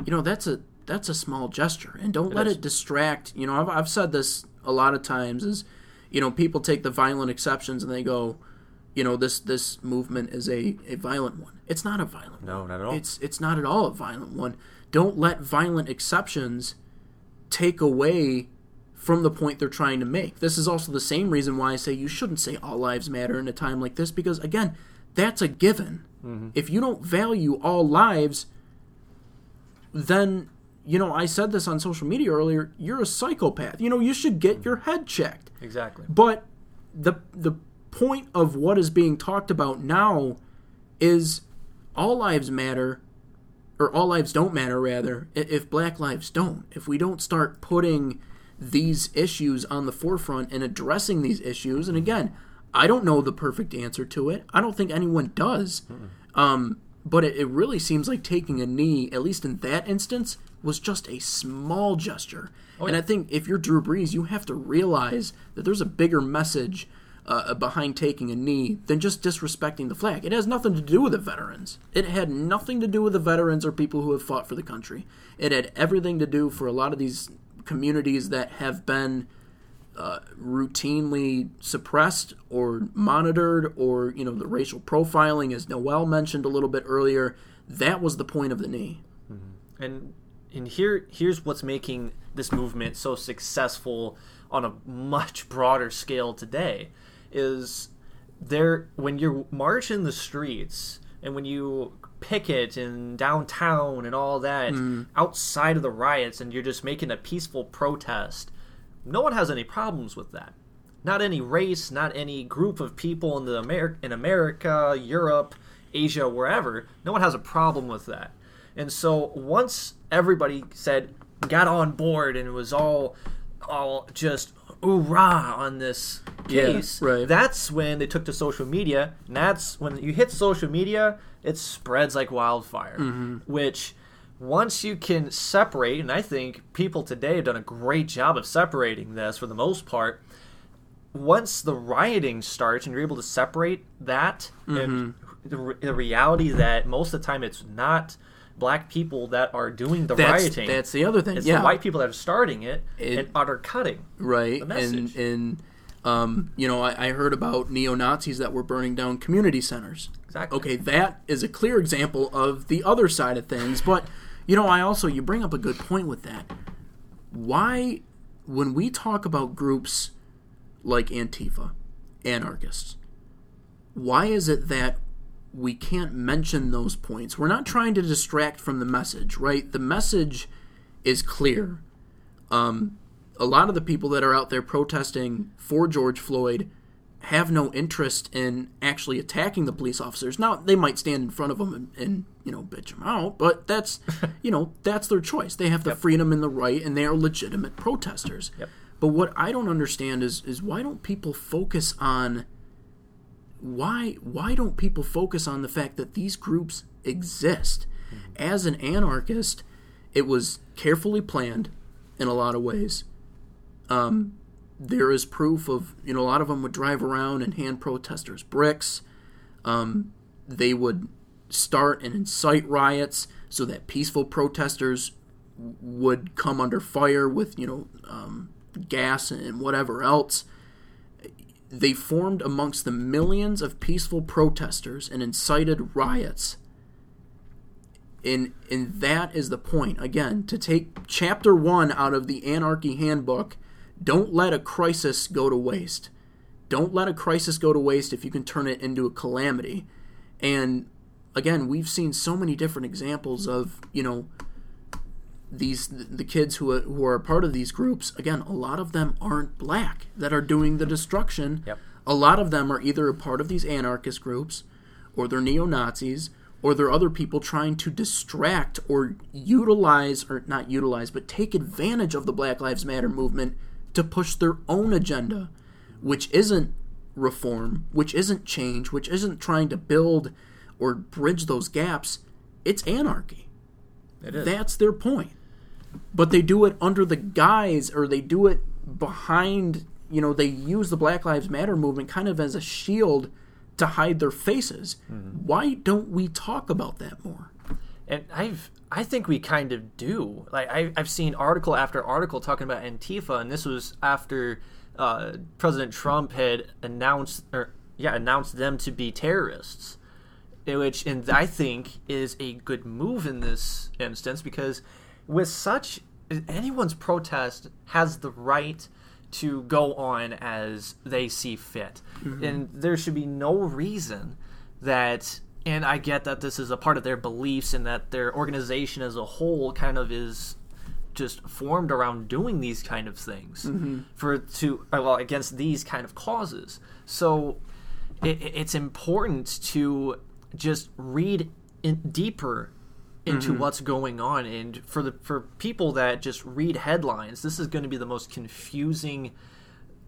you know, that's a that's a small gesture and don't let is. it distract. You know, I've I've said this a lot of times is you know, people take the violent exceptions and they go, you know this this movement is a, a violent one. It's not a violent no, one. not at all. It's it's not at all a violent one. Don't let violent exceptions take away from the point they're trying to make. This is also the same reason why I say you shouldn't say all lives matter in a time like this because again, that's a given. Mm-hmm. If you don't value all lives, then you know, I said this on social media earlier, you're a psychopath. You know, you should get your head checked. Exactly. But the the point of what is being talked about now is all lives matter or all lives don't matter rather if black lives don't. If we don't start putting these issues on the forefront and addressing these issues and again i don't know the perfect answer to it. I don't think anyone does. Um, but it, it really seems like taking a knee at least in that instance was just a small gesture and i think if you're drew brees you have to realize that there's a bigger message uh, behind taking a knee than just disrespecting the flag. It has nothing to do with the veterans. It had nothing to do with the veterans or people who have fought for the country. It had everything to do for a lot of these communities that have been uh, routinely suppressed or monitored, or you know the racial profiling, as Noel mentioned a little bit earlier. That was the point of the knee. and and here here's what's making this movement so successful on a much broader scale today is there when you're marching the streets and when you picket in downtown and all that mm. outside of the riots and you're just making a peaceful protest no one has any problems with that. Not any race not any group of people in the Amer- in America Europe Asia wherever no one has a problem with that and so once everybody said got on board and it was all all just hoorah on this Yeah, case, right. that's when they took to social media. And that's when you hit social media, it spreads like wildfire. Mm-hmm. Which once you can separate, and I think people today have done a great job of separating this for the most part. Once the rioting starts and you're able to separate that and the, re- the reality that most of the time it's not black people that are doing the That's rioting. that's the other thing. it's yeah, the white people that are starting it, It- and utter cutting. right the message. and and um, you know I, I heard about neo-nazis that were burning down community centers Exactly. okay that is a clear example of the other side of things but you know i also you bring up a good point with that why when we talk about groups like antifa anarchists why is it that we can't mention those points we're not trying to distract from the message right the message is clear um, a lot of the people that are out there protesting for George Floyd have no interest in actually attacking the police officers. Now they might stand in front of them and, and you know bitch them out, but that's you know that's their choice. They have the freedom and the right, and they are legitimate protesters. Yep. But what I don't understand is is why don't people focus on why why don't people focus on the fact that these groups exist? As an anarchist, it was carefully planned in a lot of ways. Um, there is proof of you know a lot of them would drive around and hand protesters bricks. Um, they would start and incite riots so that peaceful protesters would come under fire with you know um, gas and whatever else. They formed amongst the millions of peaceful protesters and incited riots. And, and that is the point. Again, to take chapter one out of the Anarchy Handbook, don't let a crisis go to waste. Don't let a crisis go to waste if you can turn it into a calamity. And again, we've seen so many different examples of, you know, these the kids who are, who are part of these groups again a lot of them aren't black that are doing the destruction Yep. a lot of them are either a part of these anarchist groups or they're neo-nazis or they're other people trying to distract or utilize or not utilize but take advantage of the black lives matter movement to push their own agenda which isn't reform which isn't change which isn't trying to build or bridge those gaps it's anarchy It is. that's their point. But they do it under the guise, or they do it behind, you know, they use the Black Lives Matter movement kind of as a shield to hide their faces. Why don't we talk about that more? and I've I think we kind of do. Like I, I've seen article after article talking about Antifa, and this was after uh, President Trump had announced or yeah announced them to be terrorists, which and I think is a good move in this instance because with such anyone's protest has the right to go on as they see fit, mm-hmm. and there should be no reason that and I get that this is a part of their beliefs and that their organization as a whole kind of is just formed around doing these kind of things mm-hmm. for to well against these kind of causes. So it, it's important to just read in deeper into mm-hmm. what's going on and for the for people that just read headlines this is going to be the most confusing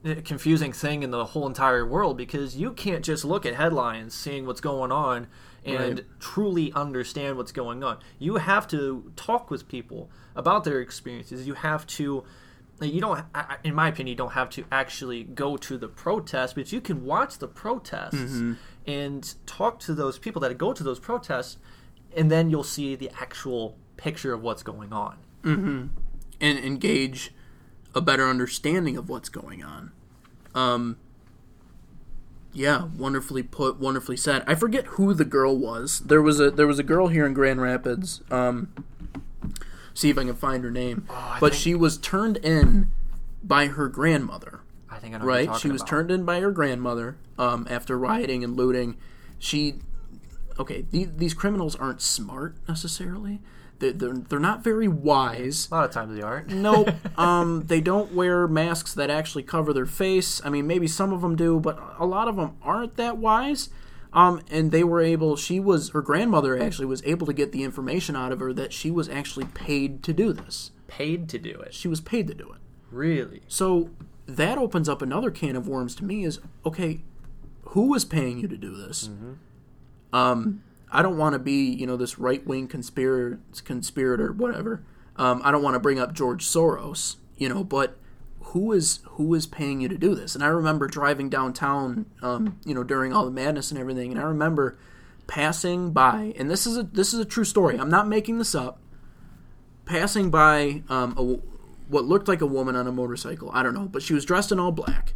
eh, confusing thing in the whole entire world because you can't just look at headlines seeing what's going on and Right. truly understand what's going on. You have to talk with people about their experiences. You have to eh, you don't in my opinion you don't have to actually go to the protest but you can watch the protests mm-hmm. and talk to those people that go to those protests and then you'll see the actual picture of what's going on and engage a better understanding of what's going on. Um, yeah, wonderfully put, wonderfully said. I forget who the girl was. There was a there was a girl here in Grand Rapids. Um, see if I can find her name. I but think- she was turned in by her grandmother. I think I know what you're right? She was about. turned in by her grandmother um, after rioting and looting. She, okay, these, these criminals aren't smart necessarily. They're, they're, they're not very wise. a lot of times they aren't Nope. um, they don't wear masks that actually cover their face. I mean, maybe some of them do, but a lot of them aren't that wise. Um, and they were able. She was her grandmother actually was able to get the information out of her that she was actually paid to do this. paid to do it She was paid to do it. really So that opens up another can of worms to me. Is okay, who was paying you to do this? Um, I don't want to be you know this right wing conspirator, conspirator, whatever. Um, I don't want to bring up George Soros, you know, but who is who is paying you to do this? And I remember driving downtown, um, you know, during all the madness and everything, and I remember passing by, and this is a this is a true story. I'm not making this up. Passing by um, a, what looked like a woman on a motorcycle. I don't know, but she was dressed in all black.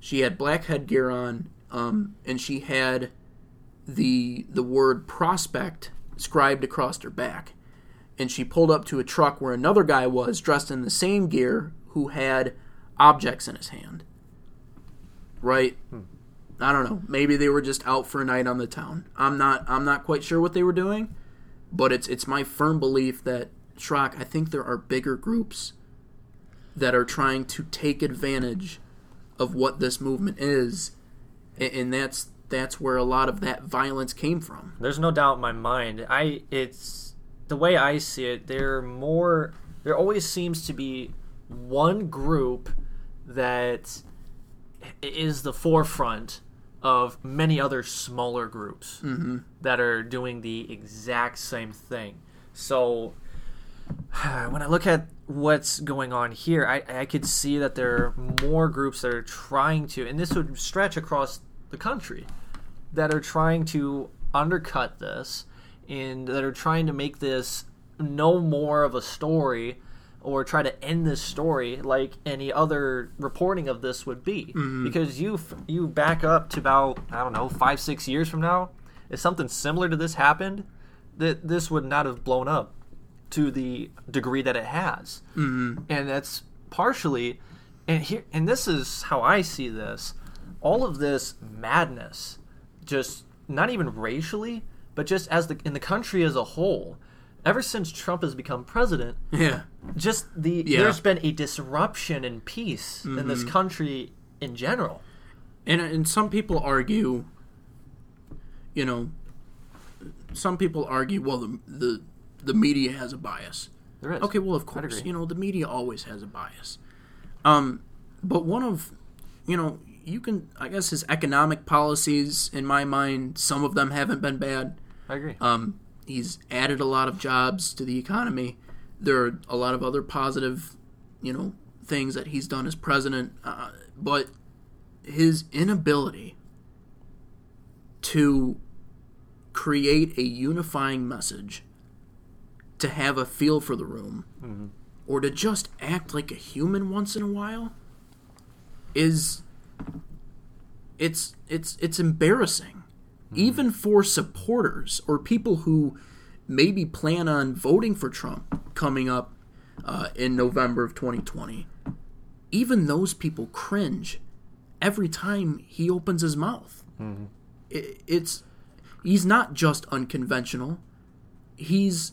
She had black headgear on, um, and she had the the word prospect scribed across her back. And she pulled up to a truck where another guy was dressed in the same gear who had objects in his hand. Right? Hmm. I don't know. Maybe they were just out for a night on the town. I'm not I'm not quite sure what they were doing, but it's it's my firm belief that Schrock, I think there are bigger groups that are trying to take advantage of what this movement is, a- and that's that's where a lot of that violence came from. There's no doubt in my mind. I it's the way I see it. There more. There always seems to be one group that is the forefront of many other smaller groups Mm-hmm. that are doing the exact same thing. So when I look at what's going on here, I, I could see that there are more groups that are trying to, and this would stretch across the country, that are trying to undercut this and that are trying to make this no more of a story or try to end this story like any other reporting of this would be. Because you you back up to about i don't know five six years from now if something similar to this happened that this would not have blown up to the degree that it has. Mm-hmm. and that's partially and here and this is how i see this. All of this madness just not even racially but just as the in the country as a whole ever since trump has become president Yeah. just the Yeah. there's been a disruption in peace in this country in general And and some people argue, you know, some people argue, well, the the, the media has a bias. there is Okay, well, of course, you know, the media always has a bias. Um, but one of, you know, you can, I guess, his economic policies, in my mind, some of them haven't been bad. i agree Um, he's added a lot of jobs to the economy. There are a lot of other positive, you know, things that he's done as president. Uh, but his inability to create a unifying message, to have a feel for the room, or to just act like a human once in a while, is it's it's it's embarrassing. Even for supporters or people who maybe plan on voting for Trump coming up uh, in November of 2020, even those people cringe every time he opens his mouth. It, it's he's not just unconventional; he's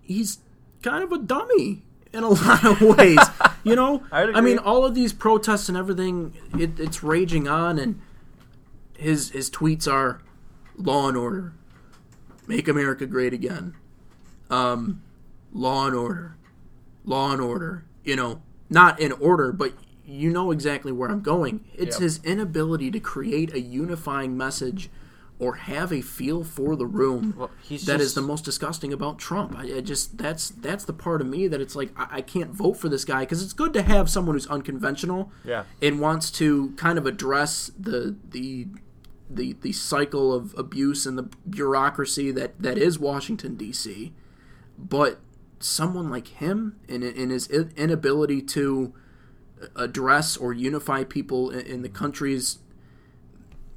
he's kind of a dummy in a lot of ways. you know, I'd mean, all of these protests and everything, it, it's raging on, and his his tweets are law and order, make America great again, um, law and order, law and order. You know, not in order, but you know exactly where I'm going. It's Yep. his inability to create a unifying message or have a feel for the room Well, that is just- the most disgusting about Trump. I, I just that's that's the part of me that it's like I, I can't vote for this guy because it's good to have someone who's unconventional Yeah. and wants to kind of address the the the the cycle of abuse and the bureaucracy that that is Washington D.C. But someone like him in in his inability to address or unify people in, in the country's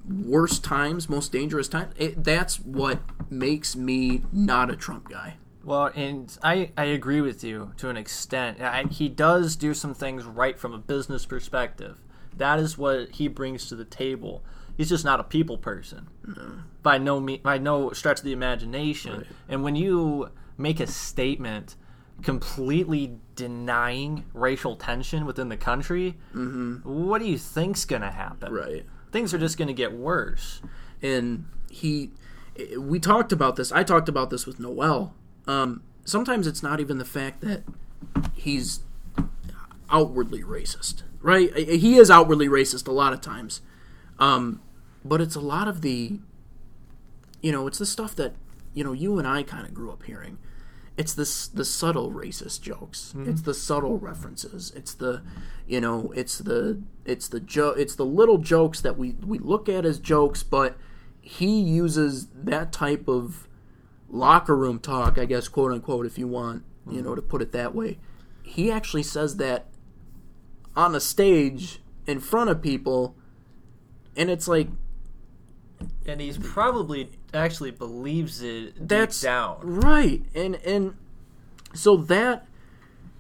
worst times, most dangerous times, it, that's what makes me not a Trump guy. Well, and I, I agree with you to an extent. I, he does do some things right from a business perspective. That is what he brings to the table. He's just not a people person, by no me, by no stretch of the imagination. And when you make a statement completely denying racial tension within the country, mm-hmm. what do you think's going to happen? Right. Things are just going to get worse. and he we talked about this i talked about this with noel. Um, sometimes it's not even the fact that he's outwardly racist right? He is outwardly racist a lot of times. Um, but it's a lot of the you know it's the stuff that you know you and i kind of grew up hearing it's this the subtle racist jokes. Mm-hmm. It's the subtle references. It's the you know it's the it's the jo- it's the little jokes that we we look at as jokes but he uses that type of locker room talk i guess quote unquote if you want you mm-hmm. know to put it that way. He actually says that on a stage in front of people and it's like And he's probably actually believes it deep that's down. right. And and so that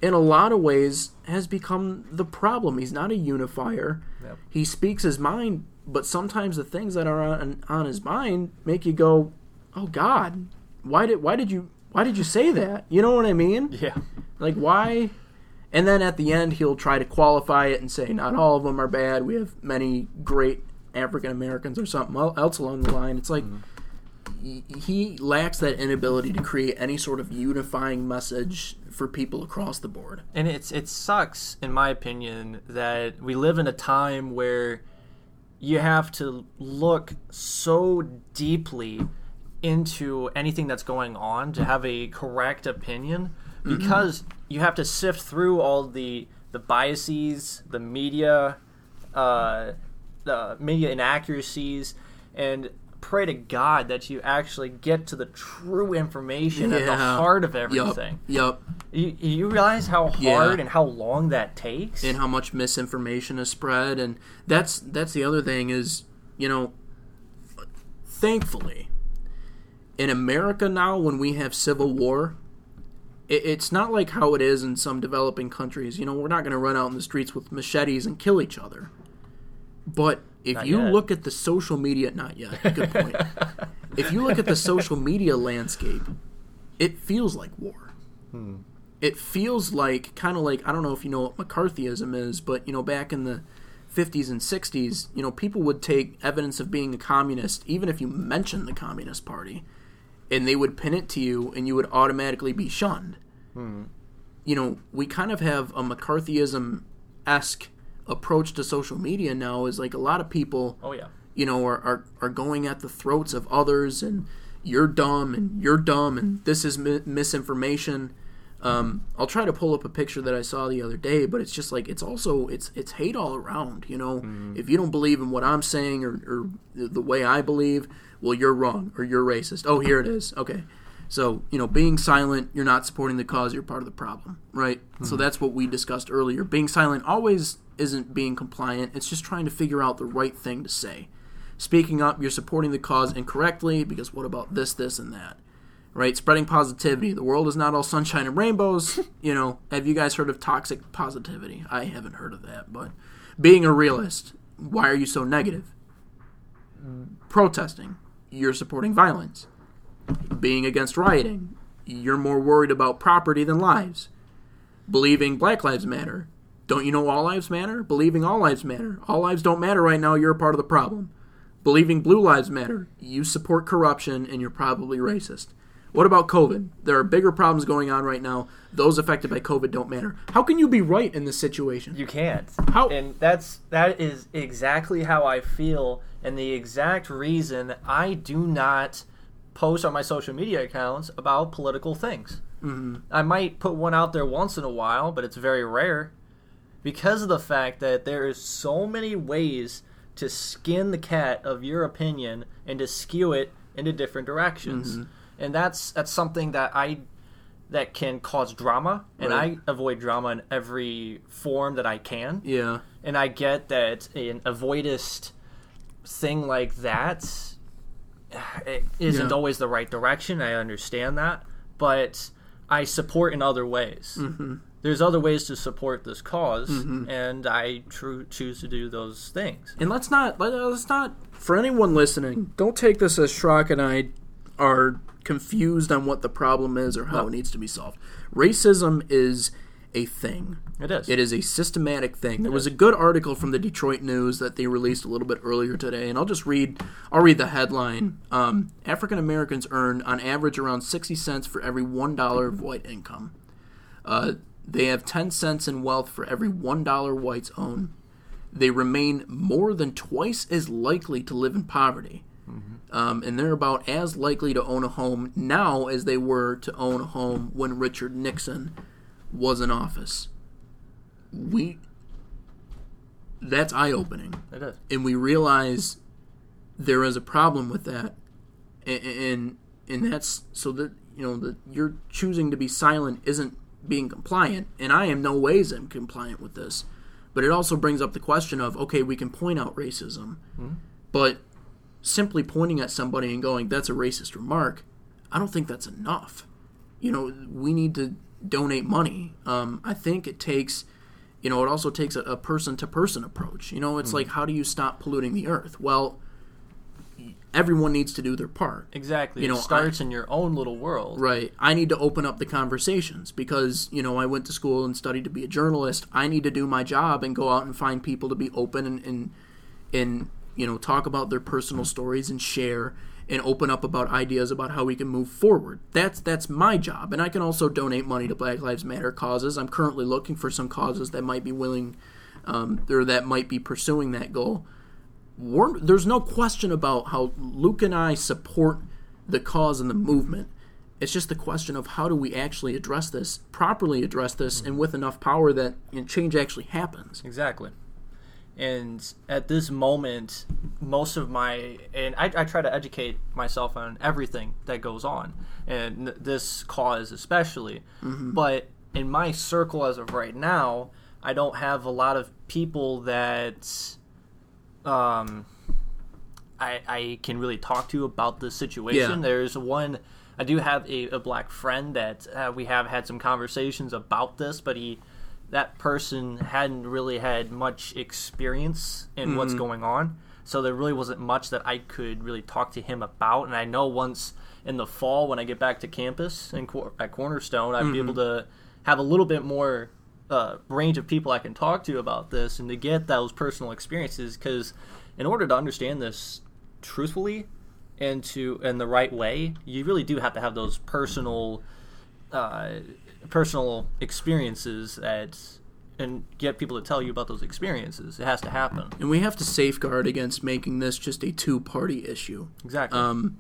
in a lot of ways has become the problem. He's not a unifier. Yep. he speaks his mind but sometimes the things that are on, on his mind make you go oh god why did why did you why did you say that? You know what i mean? Yeah. like why? And then at the end he'll try to qualify it and say not all of them are bad. We have many great african americans or something else along the line. It's like he- he lacks that inability to create any sort of unifying message for people across the board. And it's it sucks, in my opinion, that we live in a time where you have to look so deeply into anything that's going on to have a correct opinion because you have to sift through all the the biases, the media, uh, the media inaccuracies, and pray to God that you actually get to the true information at the heart of everything. Yup. You, you realize how hard Yeah. and how long that takes? and how much misinformation is spread and that's that's the other thing is you know thankfully in america now when we have civil war it, it's not like how it is in some developing countries you know we're not going to run out in the streets with machetes and kill each other but if Not you yet. look at the social media not yet. Good point. If you look at the social media landscape it feels like war. Hmm. It feels like kind of like I don't know if you know what McCarthyism is, but you know back in the 50s and 60s, you know people would take evidence of being a communist even if you mentioned the Communist Party and they would pin it to you and you would automatically be shunned. Hmm. You know, we kind of have a McCarthyism esque approach to social media now is like a lot of people oh yeah. you know, are, are, are going at the throats of others and you're dumb and you're dumb and this is mi- misinformation. Um, I'll try to pull up a picture that I saw the other day, but it's just like it's also it's it's hate all around. You know, if you don't believe in what I'm saying or, or the the way I believe, well, you're wrong or you're racist. Oh, here it is. Okay, so you know, being silent, you're not supporting the cause. You're part of the problem, right? So that's what we discussed earlier. Being silent always isn't being compliant. It's just trying to figure out the right thing to say speaking up, you're supporting the cause incorrectly because what about this, this, and that? Right? Spreading positivity. The world is not all sunshine and rainbows. you know, have you guys heard of toxic positivity? I haven't heard of that, but being a realist, why are you so negative? Protesting, you're supporting violence. Being against rioting, you're more worried about property than lives. Believing Black Lives Matter, don't you know all lives matter? Believing all lives matter. All lives don't matter right now, you're a part of the problem believing blue lives matter, you support corruption and you're probably racist. What about COVID? There are bigger problems going on right now. Those affected by COVID don't matter. How can you be right in this situation? You can't. How- And that's that is exactly how I feel, and the exact reason I do not post on my social media accounts about political things. Mm-hmm. I might put one out there once in a while, but it's very rare because of the fact that there is so many ways to skin the cat of your opinion and to skew it into different directions. And that's that's something that I that can cause drama and Right. I avoid drama in every form that I can. Yeah. And I get that an avoidist thing like that it isn't Yeah. always the right direction. I understand that, but I support in other ways. Mm-hmm. There's other ways to support this because and I tru- choose to do those things. And let's not let, let's not for anyone listening, don't take this as Schrock and I are confused on what the problem is or how it needs to be solved. Racism is a thing. It is. It is a systematic thing. There was a good article from the Detroit News that they released a little bit earlier today, and I'll just read. I'll read the headline. Um, African Americans earn on average around sixty cents for every one dollar of white income. Uh, they have ten cents in wealth for every one dollar whites own. They remain more than twice as likely to live in poverty. Um, and they're about as likely to own a home now as they were to own a home when Richard Nixon was in office. We that's eye opening, It is. and we realize there is a problem with that, and and, and that's so that you know that you're choosing to be silent isn't being compliant, and I am no ways am compliant with this, but it also brings up the question of okay, we can point out racism, but simply pointing at somebody and going that's a racist remark, I don't think that's enough you know, we need to donate money. Um, I think it takes, you know, it also takes a person to person approach. You know, it's like, how do you stop polluting the earth? Well, everyone needs to do their part. Exactly. You know, it starts in your own little world. Right. I need to open up the conversations because, you know, I went to school and studied to be a journalist. I need to do my job and go out and find people to be open and, and, and you know, talk about their personal stories and share and open up about ideas about how we can move forward. That's that's my job. And I can also donate money to Black Lives Matter causes. I'm currently looking for some causes that might be willing um, or that might be pursuing that goal. There's no question about how Luke and I support the cause and the movement. It's just the question of how do we actually address this, properly address this, and with enough power that you know, change actually happens. Exactly. And at this moment, most of my and I, I try to educate myself on everything that goes on, and this cause especially. Mm-hmm. But in my circle as of right now, I don't have a lot of people that um, I, I can really talk to you about the situation. Yeah. There's one, I do have a, a black friend that uh, we have had some conversations about this, but he, that person hadn't really had much experience in what's going on. So there really wasn't much that I could really talk to him about. And I know once in the fall when I get back to campus in, at Cornerstone, I'd be able to have a little bit more uh, range of people I can talk to about this and to get those personal experiences. Because in order to understand this truthfully and to in the right way, you really do have to have those personal uh, personal experiences that and get people to tell you about those experiences. It has to happen. And we have to safeguard against making this just a two-party issue. Exactly. Um,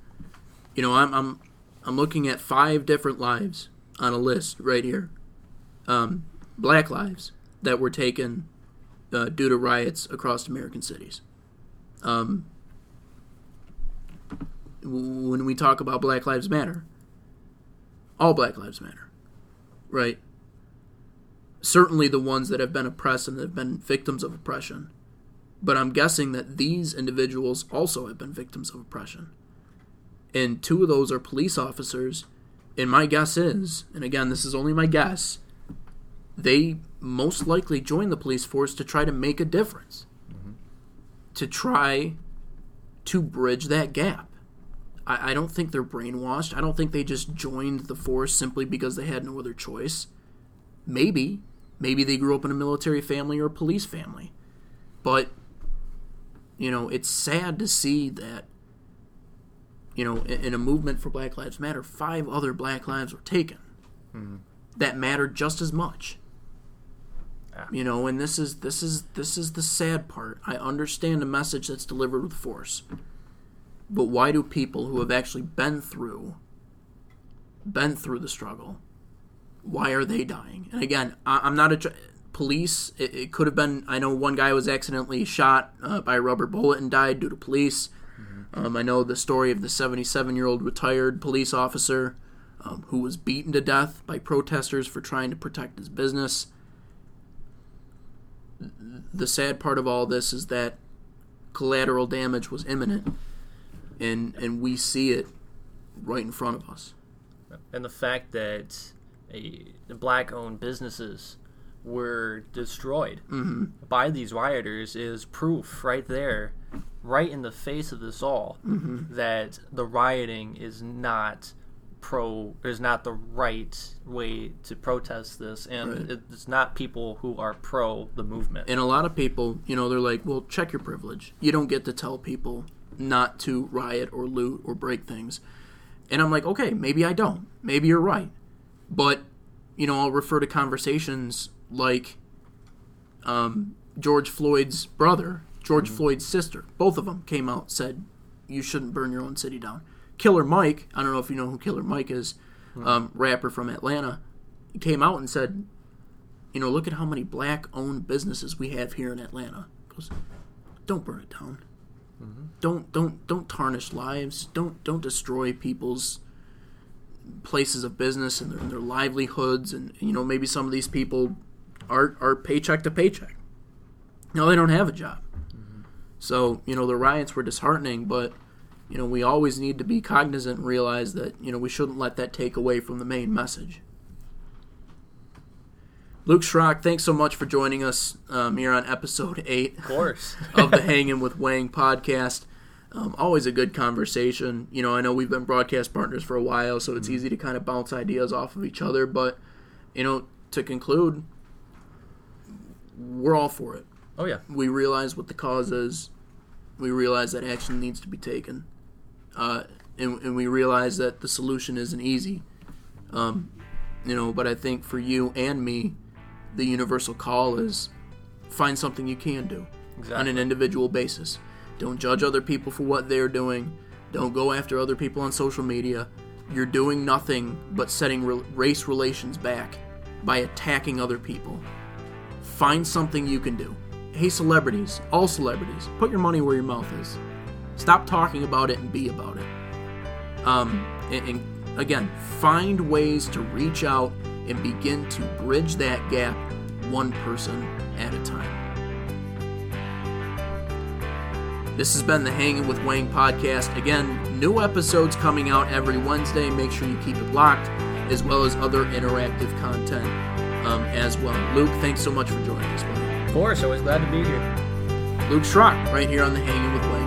you know, I'm I'm I'm looking at five different lives on a list right here. Um, black lives that were taken uh, due to riots across American cities. Um, when we talk about Black Lives Matter, all Black Lives Matter, right? Certainly the ones that have been oppressed and have been victims of oppression. But I'm guessing that these individuals also have been victims of oppression and two of those are police officers. And my guess is, and again, this is only my guess, they most likely joined the police force to try to make a difference, mm-hmm. to try to bridge that gap. I, I don't think they're brainwashed. I don't think they just joined the force simply because they had no other choice. Maybe. Maybe they grew up in a military family or a police family. But, you know, it's sad to see that you know, in, in a movement for Black Lives Matter, five other Black lives were taken mm-hmm. that mattered just as much. Yeah. You know, and this is this is this is the sad part. I understand a message that's delivered with force, but why do people who have actually been through been through the struggle, why are they dying? And again, I, I'm not a police. It, it could have been. I know one guy was accidentally shot uh, by a rubber bullet and died due to police. Um, I know the story of the 77 year old retired police officer um, who was beaten to death by protesters for trying to protect his business. The sad part of all this is that collateral damage was imminent, and and we see it right in front of us. and the fact that a, the black-owned businesses were destroyed mm-hmm. by these rioters is proof right there, right in the face of this all, mm-hmm. that the rioting is not pro is not the right way to protest this, and Right. it's not people who are pro the movement. And a lot of people, you know, they're like, well, check your privilege. You don't get to tell people not to riot or loot or break things. And I'm like, okay, maybe I don't. Maybe you're right. But, you know, I'll refer to conversations like um, George Floyd's brother, George Floyd's sister. Both of them came out said, you shouldn't burn your own city down. Killer Mike, I don't know if you know who Killer Mike is, hmm. um, rapper from Atlanta, came out and said, you know, look at how many black owned businesses we have here in Atlanta. He goes, don't burn it down. Mm-hmm. Don't don't don't tarnish lives. Don't don't destroy people's places of business and their, their livelihoods. And you know, maybe some of these people are are paycheck to paycheck. No, they don't have a job. Mm-hmm. So you know, the riots were disheartening, but you know, we always need to be cognizant and realize that you know we shouldn't let that take away from the main message. Luke Schrock, thanks so much for joining us um, here on episode eight of course. of the Hanging with Wang podcast. Um, always a good conversation. You know, I know we've been broadcast partners for a while, so it's easy to kind of bounce ideas off of each other. But, you know, to conclude, we're all for it. oh yeah. We realize what the cause is. We realize that action needs to be taken. Uh, and, and we realize that the solution isn't easy. Um, you know, but I think for you and me, the universal call is find something you can do on an individual basis. Don't judge other people for what they're doing. Don't go after other people on social media. You're doing nothing but setting re- race relations back by attacking other people. Find something you can do. Hey, celebrities, all celebrities, put your money where your mouth is. Stop talking about it and be about it. Um, and, and again, find ways to reach out and begin to bridge that gap one person at a time. This has been the Hanging with Wang podcast. Again, new episodes coming out every Wednesday. Make sure you keep it locked, as well as other interactive content um, as well. Luke, thanks so much for joining us, buddy. Of course, always glad to be here. Luke Schrock, right here on the Hanging with Wang.